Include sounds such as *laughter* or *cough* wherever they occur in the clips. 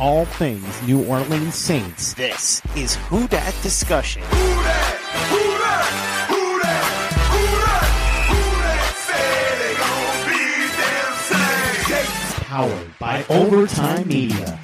All things New Orleans Saints. This is Who Dat Discussion. Who dat? Who dat? Powered by Overtime Media.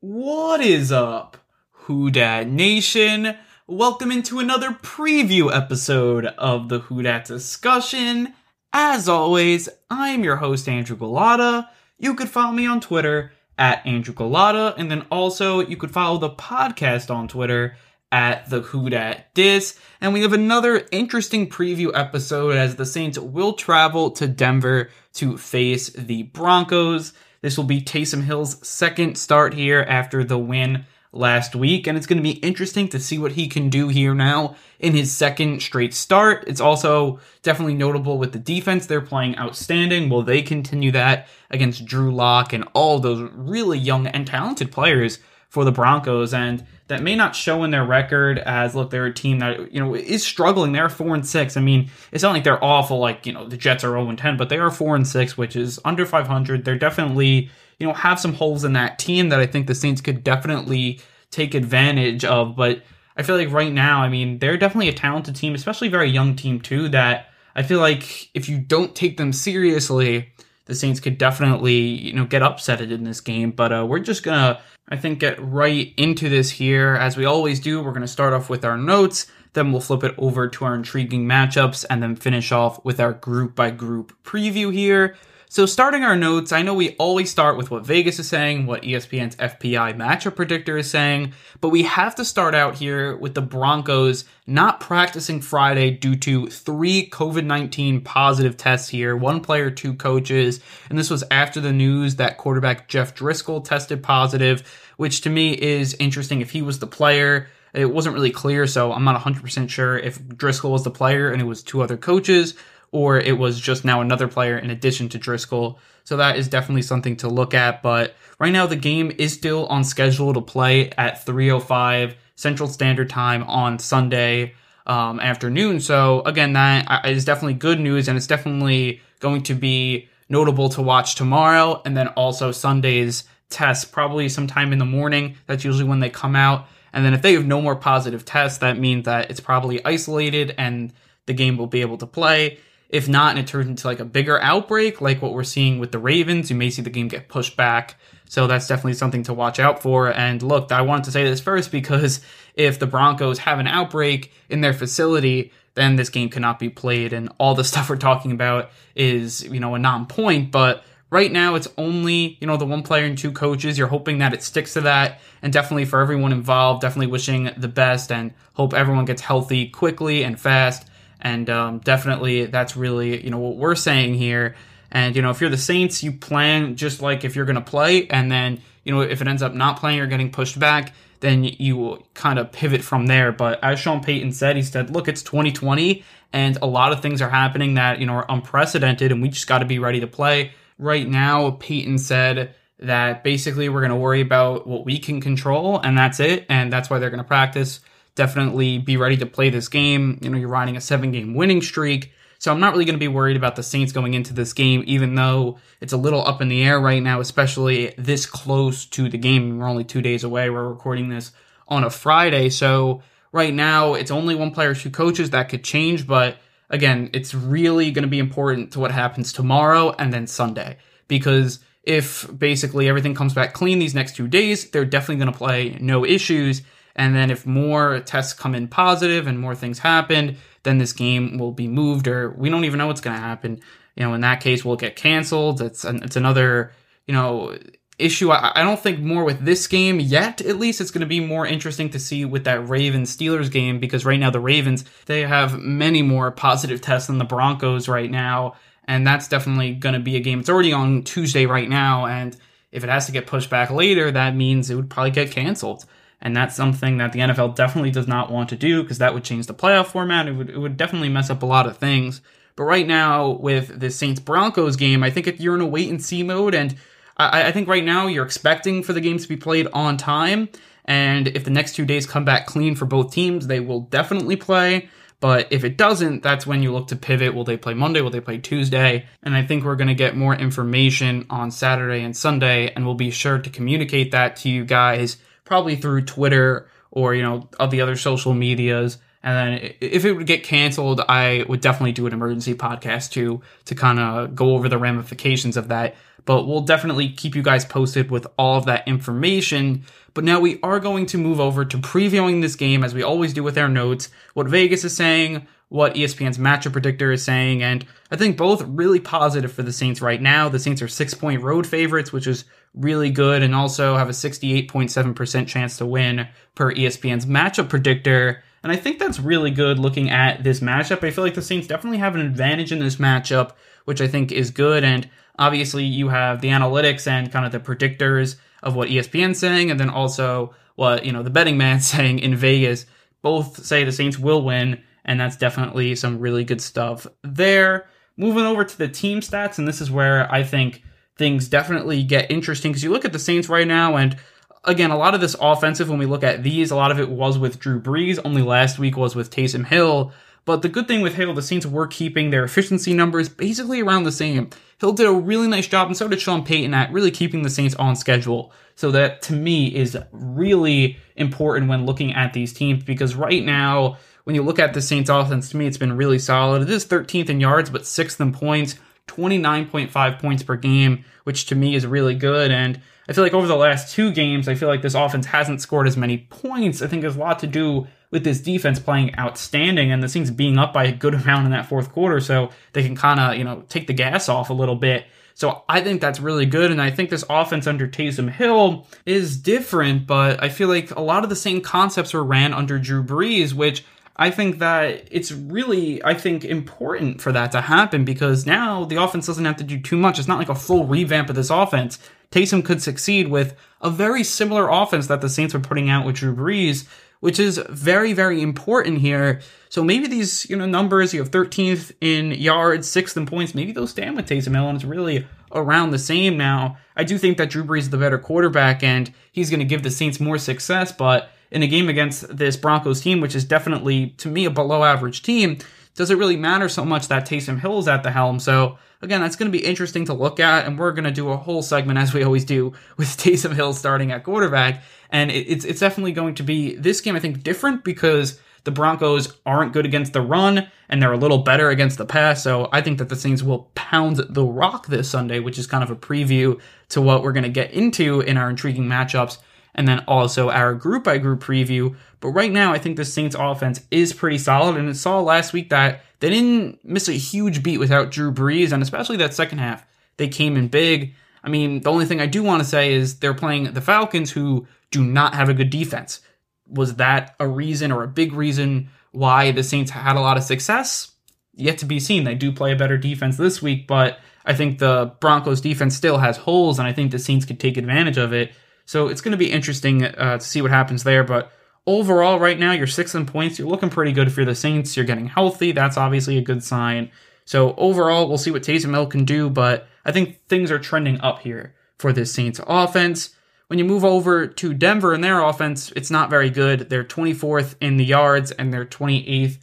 What is up, Who Dat Nation? Welcome into another preview episode of the Who Dat discussion. As always, I'm your host, Andrew Gullotta. You could follow me on Twitter at Andrew Gullotta, and then also you could follow the podcast on Twitter at the Who Dat Dis. And we have another interesting preview episode as the Saints will travel to Denver to face the Broncos. This will be Taysom Hill's second start here after the win last week, and it's going to be interesting to see what he can do here now in his second straight start. It's also definitely notable with the defense. They're playing outstanding. Will they continue that against Drew Lock and all those really young and talented players for the Broncos? And that may not show in their record as look, they're a team that, you know, is struggling. They're four and six. I mean, it's not like they're awful like, you know, the Jets are 0 and 10, but they are four and six, which is under 500. They're definitely, you know, have some holes in that team that I think the Saints could definitely take advantage of. But I feel like right now, I mean, they're definitely a talented team, especially a very young team too, that I feel like if you don't take them seriously, the Saints could definitely, you know, get upsetted in this game. But uh, we're just gonna, I think, get right into this here as we always do. We're gonna start off with our notes, then we'll flip it over to our intriguing matchups, and then finish off with our group by group preview here. So, starting our notes, I know we always start with what Vegas is saying, what ESPN's FPI matchup predictor is saying, but we have to start out here with the Broncos not practicing Friday due to three COVID 19 positive tests here one player, two coaches. And this was after the news that quarterback Jeff Driskel tested positive, which to me is interesting. If he was the player, it wasn't really clear, so I'm not 100% sure if Driskel was the player and it was two other coaches or it was just now another player in addition to Driskel. So that is definitely something to look at. But right now, the game is still on schedule to play at 3:05 Central Standard Time on Sunday um, afternoon. So again, that is definitely good news, and it's definitely going to be notable to watch tomorrow, and then also Sunday's test probably sometime in the morning. That's usually when they come out. And then if they have no more positive tests, that means that it's probably isolated and the game will be able to play. If not, and it turns into like a bigger outbreak, like what we're seeing with the Ravens, you may see the game get pushed back. So that's definitely something to watch out for. And look, I wanted to say this first because if the Broncos have an outbreak in their facility, then this game cannot be played. And all the *laughs* stuff we're talking about is, you know, a non point. But right now, it's only, you know, the one player and two coaches. You're hoping that it sticks to that. And definitely for everyone involved, definitely wishing the best and hope everyone gets healthy quickly and fast and um, definitely that's really you know what we're saying here. And you know if you're the saints you plan just like if you're going to play. And then you know if it ends up not playing or getting pushed back then you will kind of pivot from there. But as sean payton said he said look it's 2020 and a lot of things are happening that you know are unprecedented and we just got to be ready to play. Right now payton said that basically we're going to worry about what we can control and that's it. And that's why they're going to practice definitely be ready to play this game. You know, you're riding a seven game winning streak. So I'm not really going to be worried about the Saints going into this game, even though it's a little up in the air right now, especially this close to the game. We're only two days away. We're recording this on a Friday. So right now, it's only one player, two coaches. That could change. But again, it's really going to be important to what happens tomorrow and then Sunday. Because if basically everything comes back clean these next two days, they're definitely going to play no issues. And then if more tests come in positive and more things happen, then this game will be moved, or we don't even know what's going to happen. You know, in that case, we'll get canceled? It's an, it's another. You know, issue. I, I, don't think more with this game yet. At least it's going to be more interesting to see with that Ravens Steelers game because right now the Ravens they have many more positive tests than the Broncos right now, and that's definitely going to be a game. It's already on Tuesday right now, and if it has to get pushed back later, that means it would probably get canceled. And that's something that the NFL definitely does not want to do because that would change the playoff format. It would, it would definitely mess up a lot of things. But right now, with the Saints Broncos game, I think if you're in a wait and see mode. And I, I think right now you're expecting for the games to be played on time. And if the next two days come back clean for both teams, they will definitely play. But if it doesn't, that's when you look to pivot. Will they play Monday? Will they play Tuesday? And I think we're going to get more information on Saturday and Sunday, and we'll be sure to communicate that to you guys probably through Twitter or, you know, of the other social medias. And then if it would get canceled, I would definitely do an emergency podcast too to kind of go over the ramifications of that. But we'll definitely keep you guys posted with all of that information. But now we are going to move over to previewing this game as we always do with our notes, what Vegas is saying, what ESPN's matchup predictor is saying, and I think both really positive for the Saints right now. The Saints are six point road favorites, which is really good, and also have a 68.7% chance to win per ESPN's matchup predictor. And I think that's really good looking at this matchup. I feel like the Saints definitely have an advantage in this matchup, which I think is good. And obviously, you have the analytics and kind of the predictors of what ESPN's saying, and then also what, you know, the betting man's *laughs* saying in Vegas. Both say the Saints will win and that's definitely some really good stuff there. Moving over to the team stats, and this is where I think things definitely get interesting because you look at the Saints right now, and again, a lot of this offensive, when we look at these, a lot of it was with Drew Brees. Only last week was with Taysom Hill. But the good thing with Hill, the Saints were keeping their efficiency numbers basically around the same. Hill did a really nice job, and so did Sean Payton at really keeping the Saints on schedule. So that to me is really important when looking at these teams because right now when you look at the Saints offense, to me, it's been really solid. It is 13th in yards, but sixth in points, 29.5 points per game, which to me is really good. And I feel like over the last two games, I feel like this offense hasn't scored as many points. I think there's a lot to do with this defense playing outstanding and the Saints being up by a good amount in that fourth quarter, so they can kind of, you know, take the gas off a little bit. So I think that's really good, and I think this offense under Taysom Hill is different, but I feel like a lot of the same concepts were ran under Drew Brees, which I think that it's really, I think, important for that to happen because now the offense doesn't have to do too much. It's not like a full revamp of this offense. Taysom could succeed with a very similar offense that the Saints were putting out with Drew Brees, which is very, very important here. So maybe these, you know, numbers, you have 13th in yards, 6th in points, maybe those stand with Taysom Hill and it's really around the same now. I do think that Drew Brees is the better quarterback and he's going to give the Saints more success, but in a game against this Broncos team, which is definitely, to me, a below average team, does it really matter so much that Taysom Hill is at the helm? So, again, that's going to be interesting to look at, and we're going to do a whole segment, as we always do, *laughs* with Taysom Hill starting at quarterback. And it's, it's definitely going to be this game, I think, different because the Broncos aren't good against the run and they're a little better against the pass. So I think that the Saints will pound the rock this Sunday, which is kind of a preview to what we're going to get into in our intriguing matchups and then also our group by group preview. But right now, I think the Saints offense is pretty solid, and it saw last week that they didn't miss a huge beat without Drew Brees, and especially that second half, they came in big. I mean, the only thing I do want to say is they're playing the Falcons, who do not have a good defense. Was that a reason or a big reason why the Saints had a lot of success? Yet to be seen. They do play a better defense this week, but I think the Broncos defense still has holes, and I think the Saints could take advantage of it. So it's going to be interesting uh, to see what happens there. But overall, right now, you're six in points. You're looking pretty good if you're the Saints. You're getting healthy. That's obviously a good sign. So overall, we'll see what Taysom Hill can do. But I think things are trending up here for this Saints offense. When you move over to Denver and their offense, it's not very good. They're 24th in the yards and they're 28th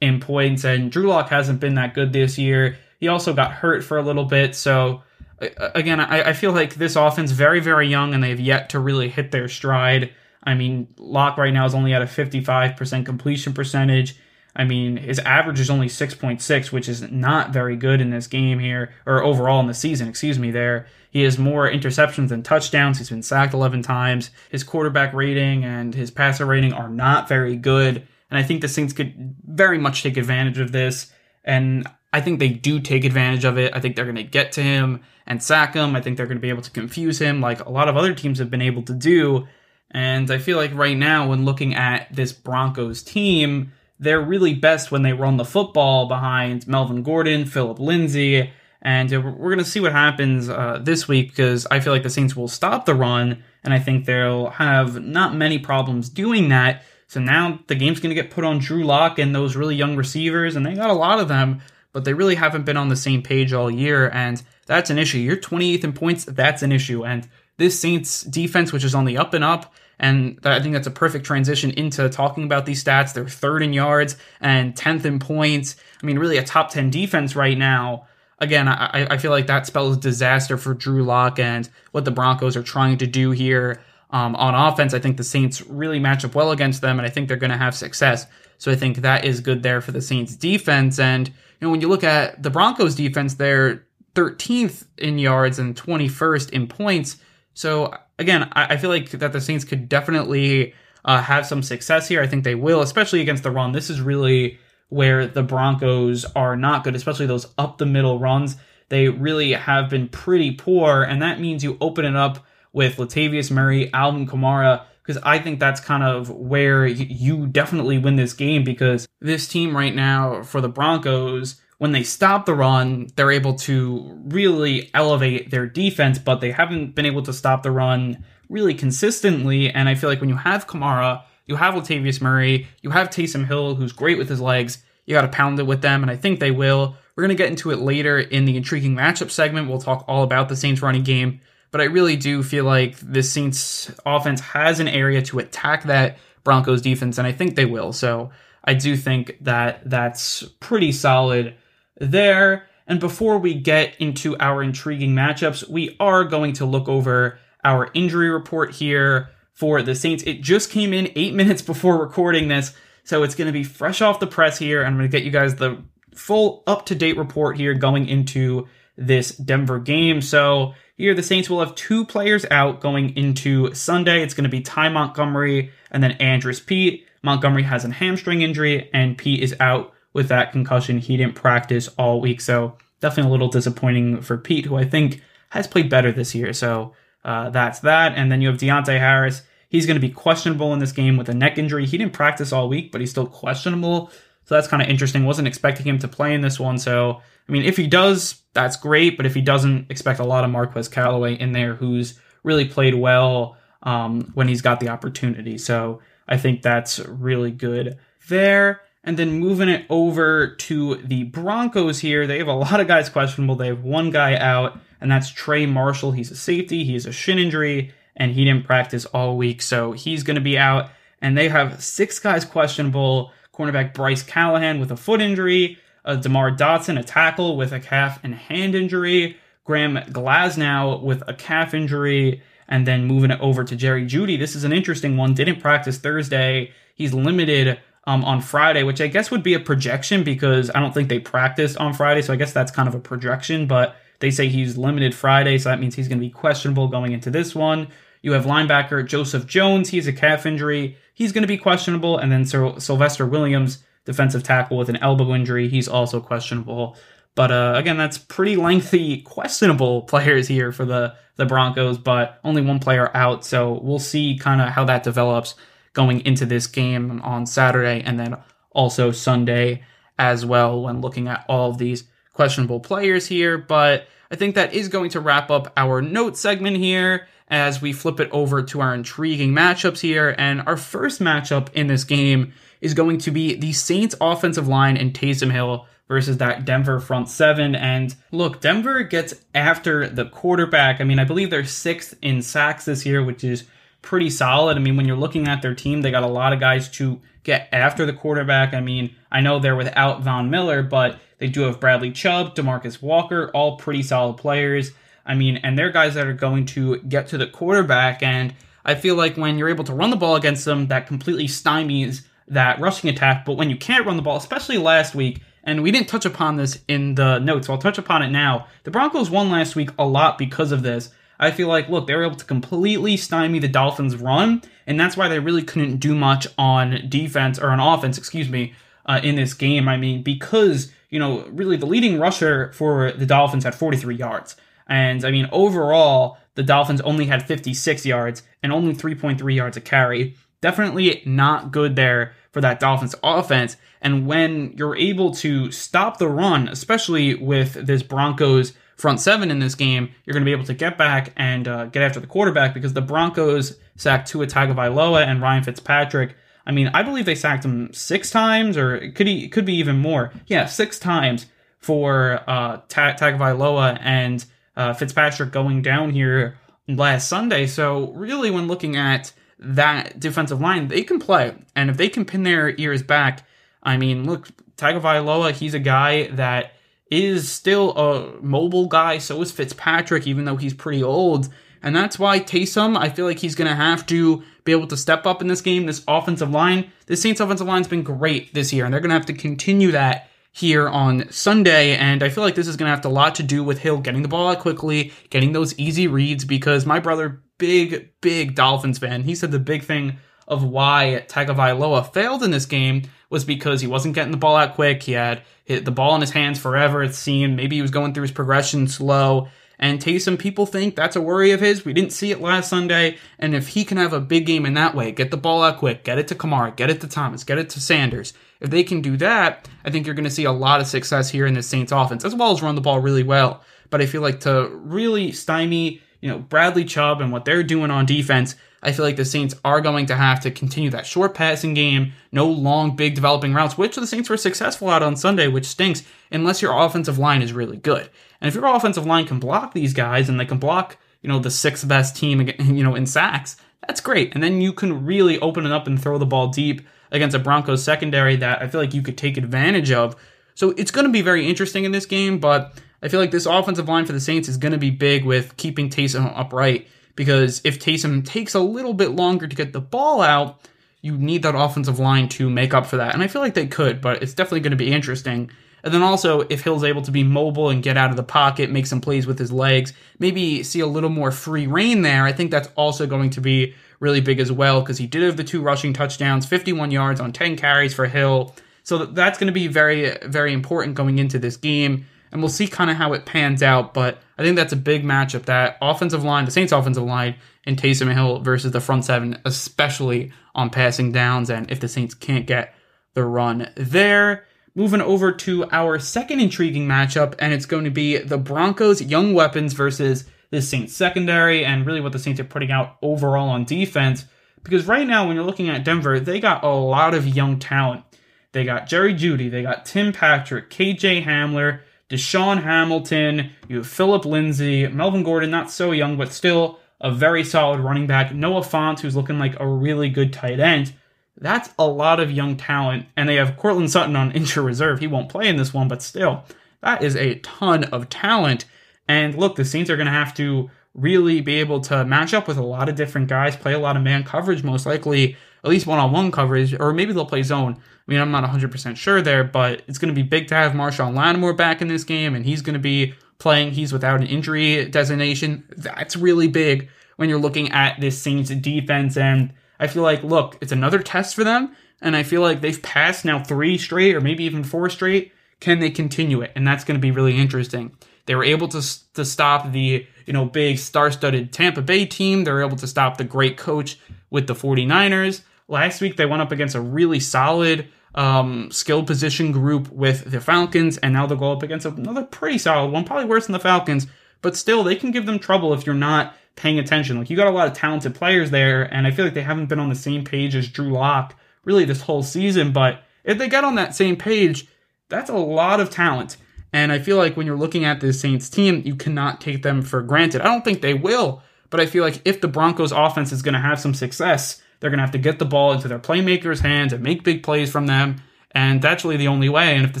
in points. And Drew Lock hasn't been that good this year. He also got hurt for a little bit. So again, I, I feel like this offense very, very young, and they've yet to really hit their stride. I mean, Lock right now is only at a 55% completion percentage. I mean, his average is only 6.6, which is not very good in this game here, or overall in the season, excuse me, there. He has more interceptions than touchdowns. He's been sacked 11 times. His quarterback rating and his passer rating are not very good. And I think the Saints could very much take advantage of this. And I think they do take advantage of it. I think they're going to get to him and sack him. I think they're going to be able to confuse him like a lot of other teams have been able to do. And I feel like right now, when looking at this Broncos team, they're really best when they run the football behind Melvin Gordon, Philip Lindsay, and we're going to see what happens uh, this week because I feel like the Saints will stop the run, and I think they'll have not many problems doing that. So now the game's going to get put on Drew Lock and those really young receivers, and they got a lot of them, but they really haven't been on the same page all year, and that's an issue. You're 28th in points, that's an issue. And this Saints defense, which is on the up and up, and I think that's a perfect transition into talking about these stats. They're third in yards and 10th in points. I mean, really a top 10 defense right now. Again, I, I feel like that spells disaster for Drew Lock and what the Broncos are trying to do here um, on offense. I think the Saints really match up well against them, and I think they're going to have success. So I think that is good there for the Saints defense. And, when you look at the Broncos defense, they're 13th in yards and 21st in points. So again, I, I feel like that the Saints could definitely uh, have some success here. I think they will, especially against the run. This is really where the Broncos are not good, especially those up the middle runs. They really have been pretty poor, and that means you open it up with Latavius Murray, Alvin Kamara, because I think that's kind of where you definitely win this game because this team right now for the Broncos when they stop the run, they're able to really elevate their defense, but they haven't been able to stop the run really consistently. And I feel like when you have Kamara, you have Latavius Murray, you have Taysom Hill, who's great with his legs, you got to pound it with them, and I think they will. We're going to get into it later in the intriguing matchup segment. We'll talk all about the Saints running game, but I really do feel like the Saints offense has an area to attack that Broncos defense, and I think they will. So I do think that that's pretty solid there. And before we get into our intriguing matchups, we are going to look over our injury report here for the Saints. It just came in eight *laughs* minutes before recording this, so it's going to be fresh off the press here. I'm going to get you guys the full up to date report here going into this Denver game. So here the Saints will have two players out going into Sunday. It's going to be Ty Montgomery and then Andrus Peat. Montgomery has a hamstring injury and Peat is out with that concussion. He didn't practice all week, so definitely a little disappointing for Peat, who I think has played better this year. So uh, that's that. And then you have Deonte Harris. He's going to be questionable in this game with a neck injury. He didn't practice all week, but he's still questionable. So that's kind of interesting. Wasn't expecting him to play in this one. So, I mean, if he does, that's great. But if he doesn't, expect a lot of Marquez Callaway in there, who's really played well um, when he's got the opportunity. So I think that's really good there. And then moving it over to the Broncos here, they have a *laughs* lot of guys questionable. They have one guy out, and that's Trey Marshall. He's a safety, he has a shin injury, and he didn't practice all week, so he's going to be out. And they have six guys questionable cornerback Bryce Callahan with a foot injury, uh, DeMar Dotson, a tackle with a calf and hand injury, Graham Glasgow with a calf injury, and then moving it over to Jerry Jeudy. This is an interesting one. Didn't practice Thursday. He's limited um, on Friday, which I guess would be a projection because I don't think they practiced on Friday. So I guess that's kind of a projection, but they say he's limited Friday. So that means he's going to be questionable going into this one. You have linebacker Joseph Jones. He's a calf injury. He's going to be questionable. And then Sylvester Williams, defensive tackle with an elbow injury. He's also questionable. But uh, again, that's pretty lengthy questionable *laughs* players here for the, the Broncos, but only one player out. So we'll see kind of how that develops going into this game on Saturday and then also Sunday as well when looking at all of these questionable players here. But I think that is going to wrap up our note segment here as we flip it over to our intriguing matchups here. And our first matchup in this game is going to be the Saints offensive line and Taysom Hill versus that Denver front seven. And look, Denver gets after the quarterback. I mean, I believe they're sixth in sacks this year, which is pretty solid. I mean, when you're looking at their team, they got a lot of guys to get after the quarterback. I mean, I know they're without Von Miller, but they do have Bradley Chubb, Demarcus Walker, all pretty solid players. I mean, and they're guys that are going to get to the quarterback. And I feel like when you're able to run the ball against them, that completely stymies that rushing attack. But when you can't run the ball, especially last week, and we didn't touch upon this in the notes, so I'll touch upon it now. The Broncos won last week a lot because of this. I feel like, look, they were able to completely stymie the Dolphins' run, and that's why they really couldn't do much on defense or on offense, excuse me, uh, in this game. I mean, because you know, really the leading rusher for the Dolphins had 43 yards. And I mean, overall, the Dolphins only had 56 yards and only 3.3 yards a carry. Definitely not good there for that Dolphins offense. And when you're able to stop the run, especially with this Broncos front seven in this game, you're going to be able to get back and uh, get after the quarterback because the Broncos sacked Tua Tagovailoa and Ryan Fitzpatrick. I mean, I believe they sacked him six times, or it could it could be even more. Yeah, six times for uh, Tagovailoa and uh, Fitzpatrick going down here last Sunday. So really, when looking at that defensive line, they can play, and if they can pin their ears back, I mean, look, Tagovailoa, he's a guy that is still a mobile guy. So is Fitzpatrick, even though he's pretty old. And that's why Taysom, I feel like he's going to have to be able to step up in this game. This offensive line, the Saints offensive line's been great this year, and they're going to have to continue that here on Sunday. And I feel like this is going to have a lot to do with Hill getting the ball out quickly, getting those easy reads, because my brother, big, big Dolphins fan, he said the big thing of why Tagovailoa failed in this game was because he wasn't getting the ball out quick. He had the ball in his hands forever, it seemed. Maybe he was going through his progression slow. And Taysom, people think that's a worry of his. We didn't see it last Sunday. And if he can have a big game in that way, get the ball out quick, get it to Kamara, get it to Thomas, get it to Sanders. If they can do that, I think you're going to see a lot of success here in the Saints offense, as well as run the ball really well. But I feel like to really stymie, you know, Bradley Chubb and what they're doing on defense, I feel like the Saints are going to have to continue that short passing game, no long, big developing routes, which the Saints were successful at on Sunday, which stinks unless your offensive line is really good. And if your offensive line can block these guys and they can block, you know, the sixth best team, *laughs* you know, in sacks, that's great. And then you can really open it up and throw the ball deep against a Broncos secondary that I feel like you could take advantage of. So it's going to be very interesting in this game, but I feel like this offensive line for the Saints is going to be big with keeping Taysom upright because if Taysom takes a little bit longer to get the ball out, you need that offensive line to make up for that. And I feel like they could, but it's definitely going to be interesting. And then also, if Hill's able to be mobile and get out of the pocket, make some plays with his legs, maybe see a little more free reign there, I think that's also going to be really big as well because he did have the two rushing touchdowns, 51 yards on 10 carries for Hill. So that's going to be very, very important going into this game and we'll see kind of how it pans out. But I think that's a big matchup. That offensive line, the Saints' offensive line, and Taysom Hill versus the front seven, especially on passing downs, and if the Saints can't get the run there. Moving over to our second intriguing matchup, and it's going to be the Broncos' young weapons versus the Saints secondary, and really what the Saints are putting out overall on defense. Because right now, when you're looking at Denver, they got a lot of young talent. They got Jerry Jeudy, they got Tim Patrick, KJ Hamler, DaeSean Hamilton, you have Philip Lindsay, Melvin Gordon, not so young, but still a very solid running back. Noah Fant, who's looking like a really good tight end. That's a lot of young talent. And they have Courtland Sutton on injured reserve. He won't play in this one, but still, that is a ton of talent. And look, the Saints are going to have to really be able to match up with a lot of different guys, play a lot of man coverage, most likely, at least one on one coverage, or maybe they'll play zone. I mean, I'm not 100% sure there, but it's going to be big to have Marshon Lattimore back in this game, and he's going to be playing. He's without an injury designation. That's really big when you're looking at this Saints defense. And I feel like, look, it's another test for them. And I feel like they've passed now three straight or maybe even four straight. Can they continue it? And that's going to be really interesting. They were able to, to stop the, you know, big star-studded Tampa Bay team. They were able to stop the great coach with the 49ers. Last week they went up against a really solid um, skill position group with the Falcons, and now they'll go up against another pretty solid one, probably worse than the Falcons, but still they can give them trouble if you're not paying attention. Like you got a lot of talented players there, and I feel like they haven't been on the same page as Drew Lock really this whole season. But if they get on that same page, that's a lot of talent. And I feel like when you're looking at this Saints team, you cannot take them for granted. I don't think they will, but I feel like if the Broncos offense is going to have some success, they're going to have to get the ball into their playmakers' hands and make big plays from them. And that's really the only way. And if the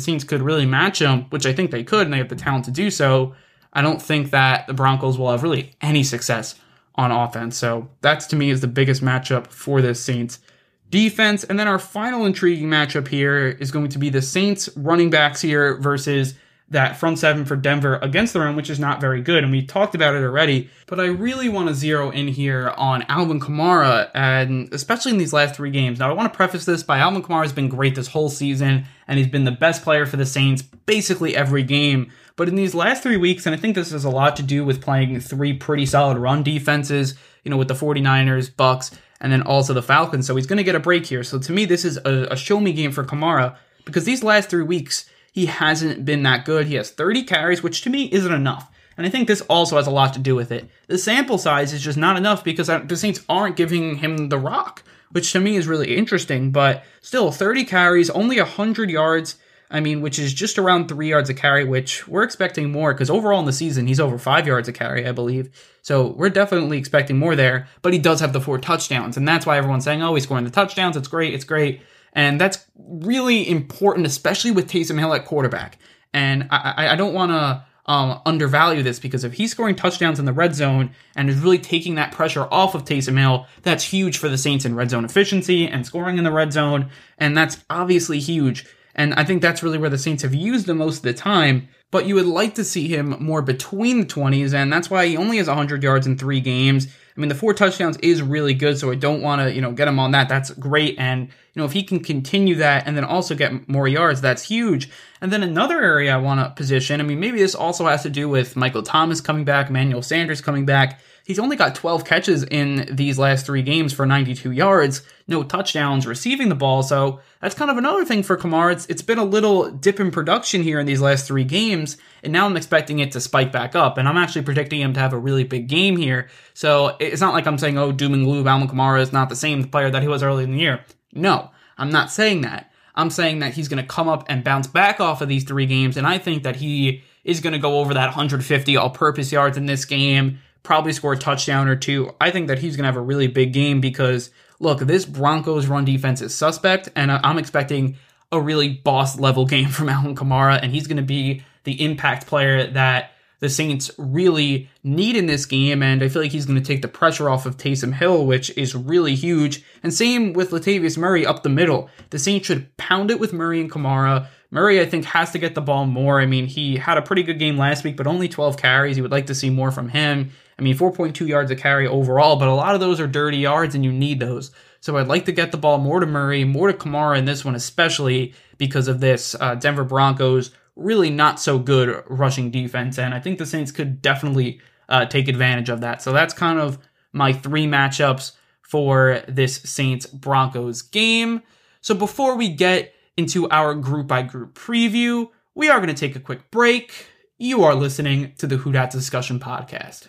Saints could really match them, which I think they could, and they have the talent to do so, I don't think that the Broncos will have really any success on offense. So that's to me is the biggest matchup for this Saints defense. And then our final intriguing matchup here is going to be the Saints running backs here versus that front seven for Denver against the run, which is not very good. And we talked about it already, but I really want to zero in here on Alvin Kamara, and especially in these last three games. Now, I want to preface this by Alvin Kamara has been great this whole season, and he's been the best player for the Saints basically every game. But in these last three weeks, and I think this has a lot to do with playing three pretty solid run defenses, you know, with the 49ers, Bucs, and then also the Falcons. So he's going to get a break here. So to me, this is a, a show me game for Kamara because these last three weeks, he hasn't been that good. He has 30 carries, which to me isn't enough. And I think this also has a lot to do with it. The sample size is just not enough because the Saints aren't giving him the rock, which to me is really interesting. But still, 30 carries, only 100 yards. I mean, which is just around three yards a carry, which we're expecting more because overall in the season, he's over five yards a carry, I believe. So we're definitely expecting more there, but he does have the four touchdowns. And that's why everyone's saying, oh, he's scoring the touchdowns. It's great. It's great. And that's really important, especially with Taysom Hill at quarterback. And I, I don't want to um, undervalue this because if he's scoring touchdowns in the red zone and is really taking that pressure off of Taysom Hill, that's huge for the Saints in red zone efficiency and scoring in the red zone. And that's obviously huge. And I think that's really where the Saints have used him most of the time. But you would like to see him more between the 20s, and that's why he only has 100 yards in three games. I mean, the four touchdowns is really good, so I don't want to, you know, get him on that. That's great. And, you know, if he can continue that and then also get more yards, that's huge. And then another area I want to position, I mean, maybe this also has to do with Michael Thomas coming back, Emmanuel Sanders coming back. He's only got 12 catches in these last three games for 92 yards, no touchdowns receiving the ball. So that's kind of another thing for Kamara. It's, it's been a little dip in production here in these last three games, and now I'm expecting it to spike back up. And I'm actually predicting him to have a really big game here. So it's not like I'm saying, oh, doom and gloom, Alvin Kamara is not the same player that he was early in the year. No, I'm not saying that. I'm saying that he's going to come up and bounce back off of these three games, and I think that he is going to go over that 150 all purpose yards in this game probably score a touchdown or two. I think that he's going to have a really big game because, look, this Broncos run defense is suspect, and I'm expecting a really boss level *laughs* game from Alvin Kamara, and he's going to be the impact player that the Saints really need in this game, and I feel like he's going to take the pressure off of Taysom Hill, which is really huge. And same with Latavius Murray up the middle. The Saints should pound it with Murray and Kamara. Murray, I think, has to get the ball more. I mean, he had a pretty good game last week, but only 12 carries. You would like to see more from him. I mean, 4.2 yards a carry overall, but a lot of those are dirty yards and you need those. So I'd like to get the ball more to Murray, more to Kamara in this one, especially because of this uh, Denver Broncos really not so good rushing defense. And I think the Saints could definitely uh, take advantage of that. So that's kind of my three matchups for this Saints Broncos game. So before we get into our group by group preview, we are going to take a quick break. You are listening to the Who Dat Discussion Podcast.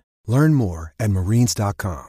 Learn more at marines.com.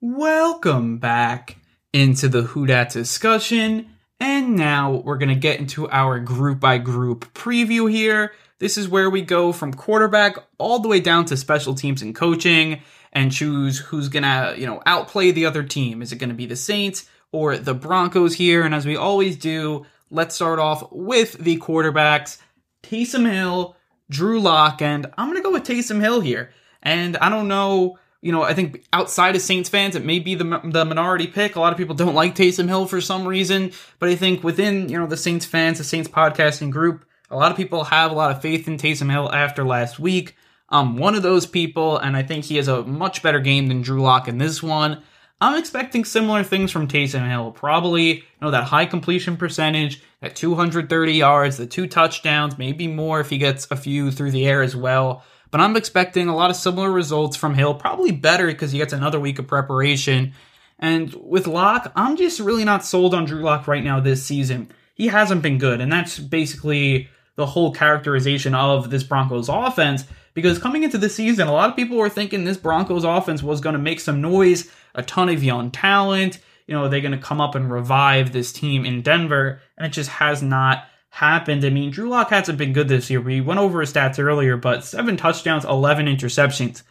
Welcome back into the Who discussion. And now we're going to get into our group by group preview here. This is where we go from quarterback all the way down to special teams and coaching and choose who's going to, you know, outplay the other team. Is it going to be the Saints or the Broncos here? And as we always do, let's start off with the quarterbacks Taysom Hill, Drew Lock, and I'm going to go with Taysom Hill here. And I don't know, you know, I think outside of Saints fans, it may be the, the minority pick. A lot of people *laughs* don't like Taysom Hill for some reason, but I think within, you know, the Saints fans, the Saints podcasting group, a lot of people have a lot of faith in Taysom Hill after last week. I'm one of those people, and I think he has a much better game than Drew Lock in this one. I'm expecting similar things from Taysom Hill. Probably, you know, that high completion percentage, at 230 yards, the two touchdowns, maybe more if he gets a few through the air as well. But I'm expecting a lot of similar results from Hill, probably better because he gets another week of preparation. And with Lock, I'm just really not sold on Drew Lock right now this season. He hasn't been good, and that's basically the whole characterization of this Broncos offense. Because coming into the season, a lot of people were thinking this Broncos offense was going to make some noise, a ton of young talent. You know, they're going to come up and revive this team in Denver, and it just has not happened. I mean, Drew Lock hasn't been good this year. We went over his stats earlier, but seven touchdowns, 11 interceptions.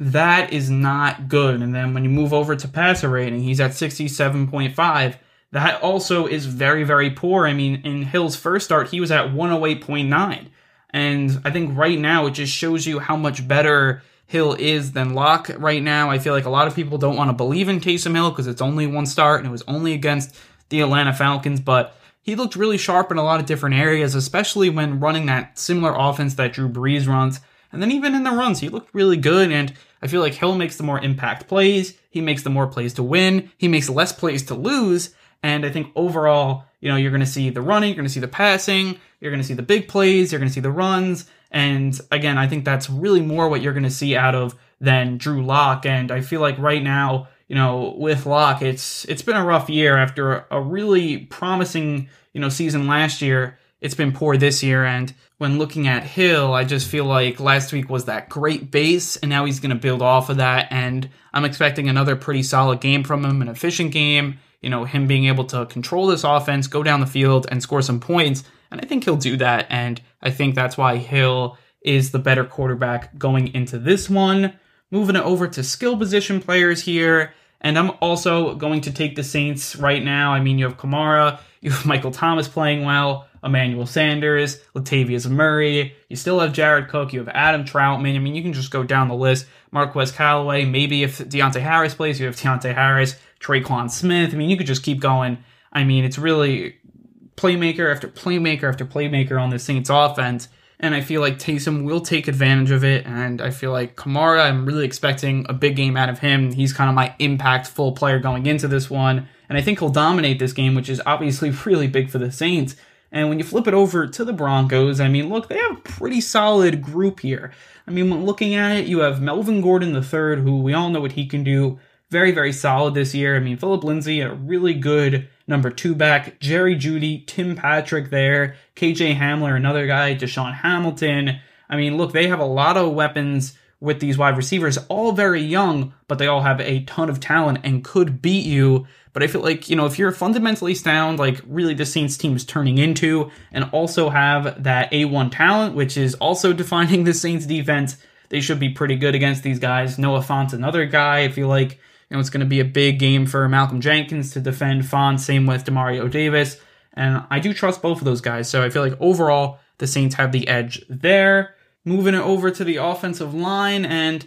That is not good. And then when you move over to passer rating, he's at 67.5. That also is very, very poor. I mean, in Hill's first start, he was at 108.9. And I think right now it just shows you how much better Hill is than Lock right now. I feel like a lot of people don't want to believe in Taysom Hill because it's only one start and it was only against the Atlanta Falcons, but he looked really sharp in a lot of different areas, especially when running that similar offense that Drew Brees runs. And then even in the runs, he looked really good. And I feel like Hill makes the more impact plays. He makes the more plays to win. He makes less plays to lose. And I think overall, you know, you're going to see the running, you're going to see the passing, you're going to see the big plays, you're going to see the runs. And again, I think that's really more what you're going to see out of than Drew Lock. And I feel like right now, you know, with Lock, it's it's been a rough year after a really promising, you know, season last year. It's been poor this year, and when looking at Hill, I just feel like last week was that great base, and now he's going to build off of that. And I'm expecting another pretty solid game from him, an efficient game, you know, him being able to control this offense, go down the field, and score some points. And I think he'll do that. And I think that's why Hill is the better quarterback going into this one. Moving it over to skill position players here. And I'm also going to take the Saints right now. I mean, you have Kamara, you have Michael Thomas playing well, Emmanuel Sanders, Latavius Murray. You still have Jared Cook. You have Adam Trautman. I mean, you can just go down the list. Marquez Callaway. Maybe if Deonte Harris plays, you have Deonte Harris. Tre'Quan Smith. I mean, you could just keep going. I mean, it's really playmaker after playmaker after playmaker on the Saints offense. And I feel like Taysom will take advantage of it. And I feel like Kamara, I'm really expecting a big game out of him. He's kind of my impactful player going into this one. And I think he'll dominate this game, which is obviously *laughs* really big for the Saints. And when you flip it over to the Broncos, I mean, look, they have a pretty solid group here. I mean, when looking at it, you have Melvin Gordon III, who we all know what he can do very, very solid this year. I mean, Philip Lindsay, a really good number two back. Jerry Jeudy, Tim Patrick there, KJ Hamler, another guy, DaeSean Hamilton. I mean, look, they have a lot of weapons with these wide receivers, all very young, but they all have a ton of talent and could beat you. But I feel like, you know, if you're fundamentally sound, like really the Saints team is turning into, and also have that A1 talent, which is also *laughs* defining the Saints defense, they should be pretty good against these guys. Noah Fant's another guy. I feel like know, it's going to be a big game for Malcolm Jenkins to defend Fant. Same with Demario Davis. And I do trust both of those guys. So I feel like overall, the Saints have the edge there. Moving it over to the offensive line. And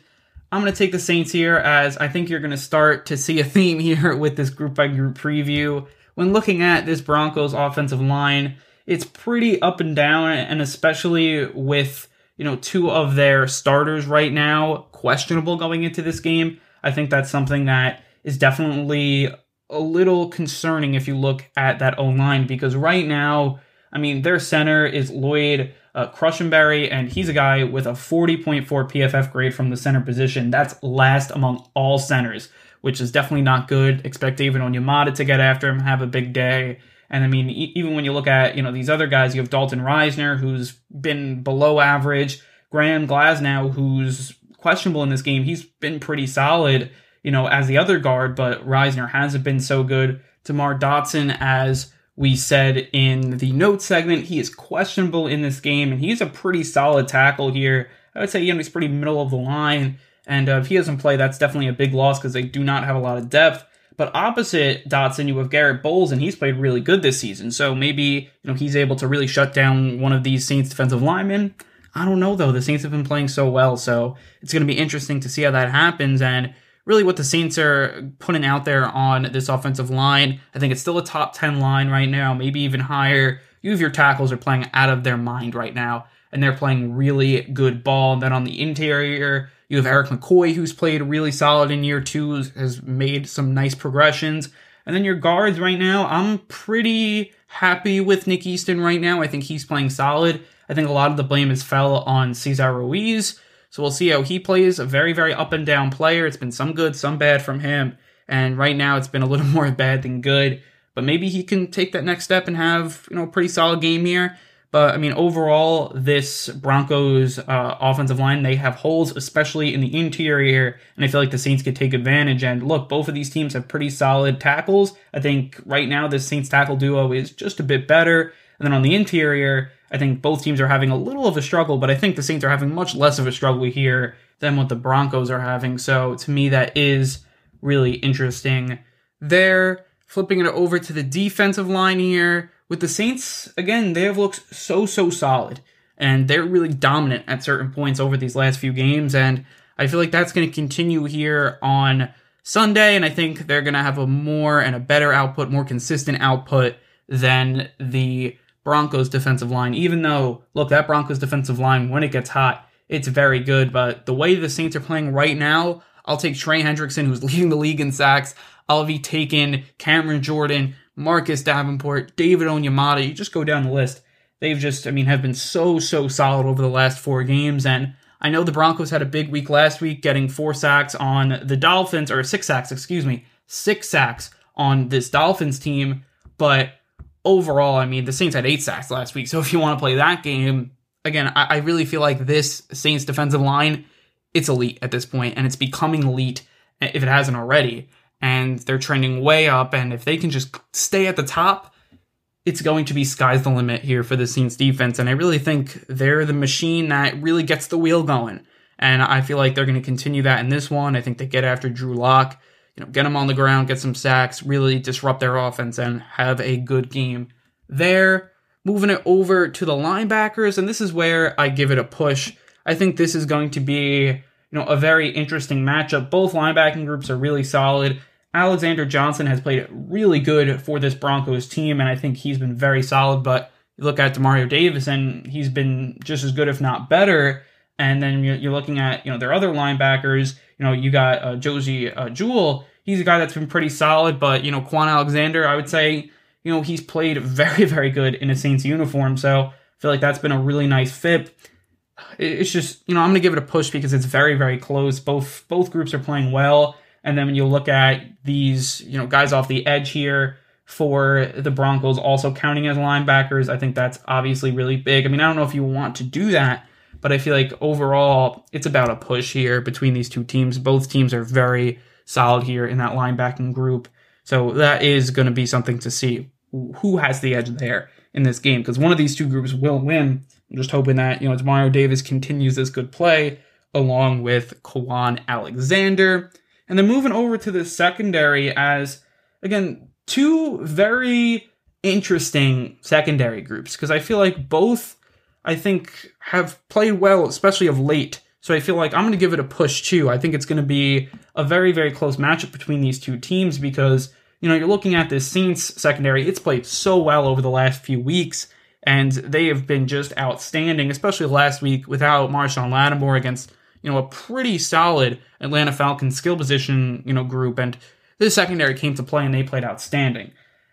I'm going to take the Saints here as I think you're going to start to see a *laughs* theme here with this group by group preview. When looking at this Broncos offensive line, it's pretty up and down, and especially with you know two of their starters right now questionable going into this game. I think that's something that is definitely a little concerning if you look at that O line because right now, I mean, their center is Lloyd uh, Cushenberry, and he's a guy with a 40.4 PFF grade from the center position. That's last among all centers, which is definitely not good. Expect David Onyemata to get after him, have a big day. And I mean, e- even when you look at you know these other guys, you have Dalton Risner, who's been below average, Graham Glasgow, who's questionable in this game. He's been pretty solid, you know, as the other guard, but Risner hasn't been so good. Demar Dotson, as we said in the note segment, he is questionable in this game, and he's a pretty solid tackle here. I would say, you know, he's pretty middle of the line. And uh, if he doesn't play, that's definitely a big loss because they do not have a lot of depth. But opposite Dotson, you have Garett Bolles, and he's played really good this season. So maybe you know he's able to really shut down one of these Saints defensive linemen. I don't know though. The Saints have been playing so well, so it's going to be interesting to see how that happens and really what the Saints are putting out there on this offensive line. I think it's still a top 10 line right now, maybe even higher. You have your tackles are playing out of their mind right now, and they're playing really good ball. And then on the interior, you have Erik McCoy, who's played really solid in year two, has made some nice progressions. And then your guards right now, I'm pretty happy with Nick Easton right now. I think he's playing solid. I think a lot of the blame has fell on Cesar Ruiz. So we'll see how he plays. A very, very up and down player. It's been some good, some bad from him. And right now it's been a little *laughs* more bad than good. But maybe he can take that next step and have, you know, a pretty solid game here. But I mean, overall, this Broncos uh, offensive line, they have holes, especially in the interior. And I feel like the Saints could take advantage. And look, both of these teams have pretty solid tackles. I think right now the Saints tackle duo is just a bit better. And then on the interior, I think both teams are having a little of a struggle, but I think the Saints are having much less of a struggle here than what the Broncos are having. So to me, that is really interesting there. Flipping it over to the defensive line here with the Saints, again, they have looked so, so solid. And they're really dominant at certain points over these last few games. And I feel like that's going to continue here on Sunday. And I think they're going to have a more and a better output, more consistent output than the Broncos defensive line, even though, look, that Broncos defensive line, when it gets hot, it's very good. But the way the Saints are playing right now, I'll take Trey Hendrickson, who's *laughs* leading the league in sacks. I'll be taking Cameron Jordan, Marcus Davenport, David Onyemata. You just go down the list. They've just, I mean, have been so, so solid over the last four games. And I know the Broncos had a big week last week, getting four sacks on the Dolphins, or six sacks, excuse me, six sacks on this Dolphins team. But overall, I mean, the Saints had eight sacks last week. So if you want to play that game, again, I, I really feel like this Saints defensive line, it's elite at this point, and it's becoming elite if it hasn't already. And they're trending way up, and if they can just stay at the top, it's going to be sky's the limit here for the Saints defense. And I really think they're the machine that really gets the wheel going. And I feel like they're going to continue that in this one. I think they get after Drew Lock you know, get them on the ground, get some sacks, really disrupt their offense, and have a good game there. Moving it over to the linebackers, and this is where I give it a push. I think this is going to be, you know, a very interesting matchup. Both linebacking groups are really solid. Alexander Johnson has played really good for this Broncos team, and I think he's been very solid. But you look at Demario Davis, and he's been just as good, if not better. And then you're looking at, you know, their other linebackers you know, you got uh, Josey uh, Jewell. He's a guy that's been pretty solid, but you know, Kwon Alexander, I would say, you know, he's played very, *laughs* very good in a Saints uniform. So I feel like that's been a really nice fit. It's just, you know, I'm gonna give it a push because it's very, very close. Both both groups are playing well. And then when you look at these, you know, guys off the edge here for the Broncos also counting as linebackers, I think that's obviously really big. I mean, I don't know if you want to do that, but I feel like overall, it's about a push here between these two teams. Both teams are very solid here in that linebacking group. So that is going to be something to see who has the edge there in this game because one of these two groups will win. I'm just hoping that, you know, Demario Davis continues this good play along with Kwon Alexander. And then moving over to the secondary as, again, two very interesting secondary groups because I feel like both I think have played well, especially of late. So I feel like I'm going to give it a push too. I think it's going to be a very, very close matchup between these two teams because, you know, you're looking at this Saints secondary. It's played so well over the last few weeks, and they have been just outstanding, especially last week without Marshon Lattimore against, you know, a pretty solid Atlanta Falcons skill position, you know, group. And this secondary came to play and they played outstanding.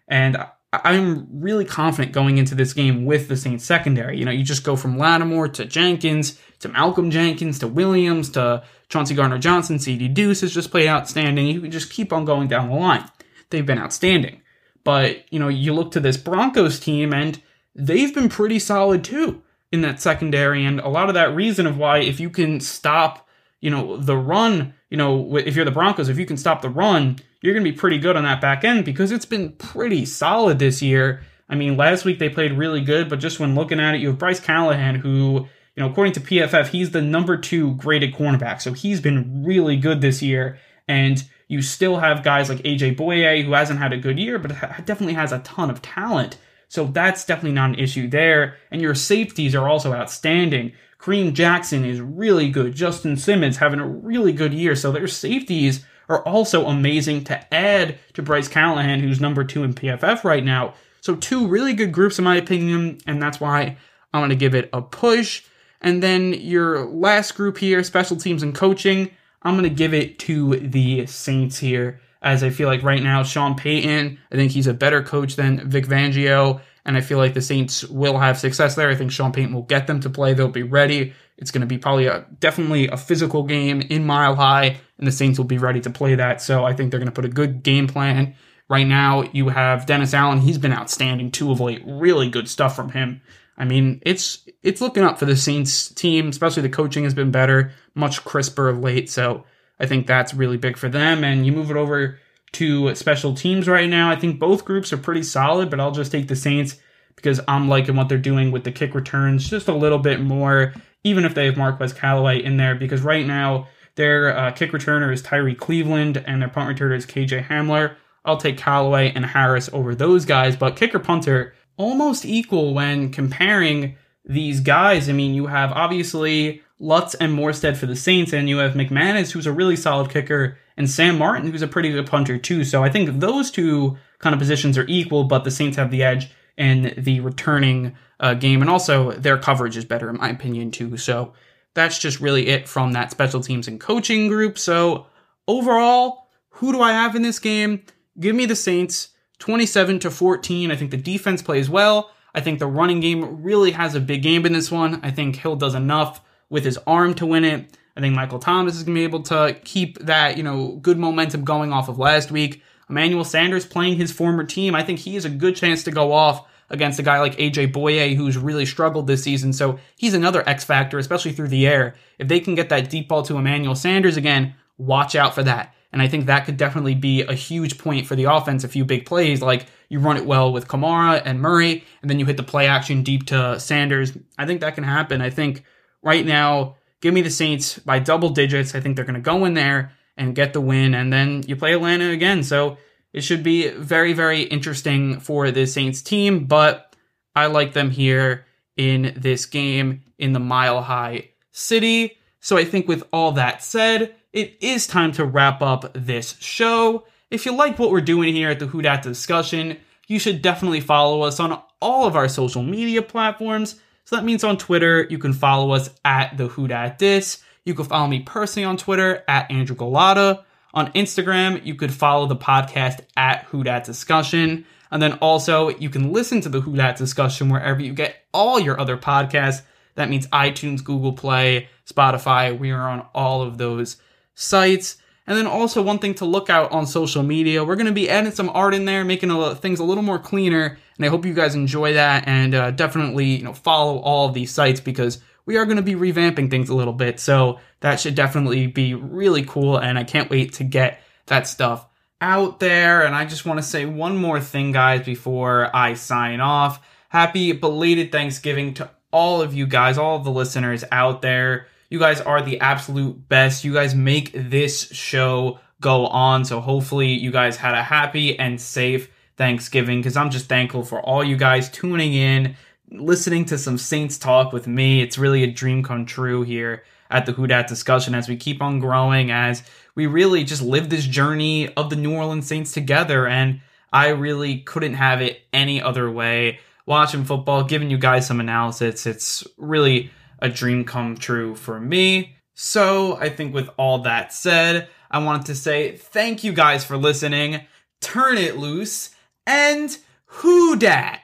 And I'm really confident going into this game with the Saints secondary. You know, you just go from Lattimore to Jenkins to Malcolm Jenkins to Williams to Chauncey Gardner Johnson. CD Deuce has just played outstanding. You can just keep on going down the line. They've been outstanding. But, you know, you look to this Broncos team and they've been pretty solid too in that secondary. And a lot of that reason of why, if you can stop, you know, the run, you know, if you're the Broncos, if you can stop the run, you're going to be pretty good on that back end because it's been pretty solid this year. I mean, last week they played really good, but just when looking at it, you have Bryce Callahan, who, you know, according to PFF, he's the number two graded cornerback. So he's been really good this year. And You still have guys like AJ Bouye, who hasn't had a good year, but definitely has a ton of talent. So that's definitely not an issue there. And your safeties are also outstanding. Kareem Jackson is really good. Justin Simmons having a really good year. So their safeties are also amazing to add to Bryce Callahan, who's number two in PFF right now. So two really good groups in my opinion, and that's why I'm going to give it a push. And then your last group here, special teams and coaching, I'm going to give it to the Saints here, as I feel like right now, Sean Payton, I think he's a better coach than Vic Fangio, and I feel like the Saints will have success there. I think Sean Payton will get them to play. They'll be ready. It's going to be probably a definitely a physical game in Mile High, and the Saints will be ready to play that. So I think they're going to put a good game plan. Right now, you have Dennis Allen. He's been outstanding too of late. Really good stuff from him. I mean, it's it's looking up for the Saints team, especially the coaching has been better, much crisper of late. So I think that's really big for them. And you move it over to special teams right now. I think both groups are pretty solid, but I'll just take the Saints because I'm liking what they're doing with the kick returns just a little bit more, even if they have Marquez Callaway in there, because right now their uh, kick returner is Tyrie Cleveland and their punt returner is KJ Hamler. I'll take Callaway and Harris over those guys, but kicker punter almost equal when comparing these guys. I mean, you have obviously Lutz and Morstead for the Saints, and you have McManus, who's a really solid kicker, and Sam Martin, who's a pretty good punter too. So I think those two kind of positions are equal, but the Saints have the edge in the returning uh, game, and also their coverage is better in my opinion too. So that's just really it from that special teams and coaching group. So overall, who do I have in this game? Give me the Saints. 27 to 14. I think the defense plays well. I think the running game really has a big game in this one. I think Hill does enough with his arm to win it. I think Michael Thomas is going to be able to keep that, you know, good momentum going off of last week. Emmanuel Sanders playing his former team. I think he has a good chance to go off against a guy like AJ Bouye who's really struggled this season. So he's another X factor, especially through the air. If they can get that deep ball to Emmanuel Sanders again, watch out for that. And I think that could definitely be a huge point for the offense. A few big plays, like you run it well with Kamara and Murray, and then you hit the play action deep to Sanders. I think that can happen. I think right now, give me the Saints by double digits. I think they're going to go in there and get the win, and then you play Atlanta again. So it should be very, very interesting for the Saints team, but I like them here in this game in the Mile High City. So I think with all that said, it is time to wrap up this show. If you like what we're doing here at the Who Dat discussion, you should definitely follow us on all of our social media platforms. So that means on Twitter, you can follow us at the Who Dat Dis. You can follow me personally on Twitter at Andrew Gullotta. On Instagram, you could follow the podcast at Who Dat Discussion. And then also, you can listen to the Who Dat Discussion wherever you get all your other podcasts. That means iTunes, Google Play, Spotify. We are on all of those sites. And then also one thing to look out on social media, we're going to be adding some art in there, making a, things a little more cleaner. And I hope you guys enjoy that and uh, definitely you know follow all of these sites because we are going to be revamping things a little bit. So that should definitely be really cool. And I can't wait to get that stuff out there. And I just want to say one more thing, guys, before I sign off. Happy belated Thanksgiving to all of you guys, all of the listeners out there. You guys are the absolute best. You guys make this show go on. So hopefully you guys had a happy and safe Thanksgiving because I'm just thankful for all you guys tuning in, listening to some Saints talk with me. It's really a dream come true here at the Who discussion as we keep on growing, as we really just live this journey of the New Orleans Saints together. And I really couldn't have it any other way. Watching football, giving you guys some analysis, it's really a dream come true for me. So, I think with all that said, I wanted to say thank you guys for listening. Turn it loose and who dat?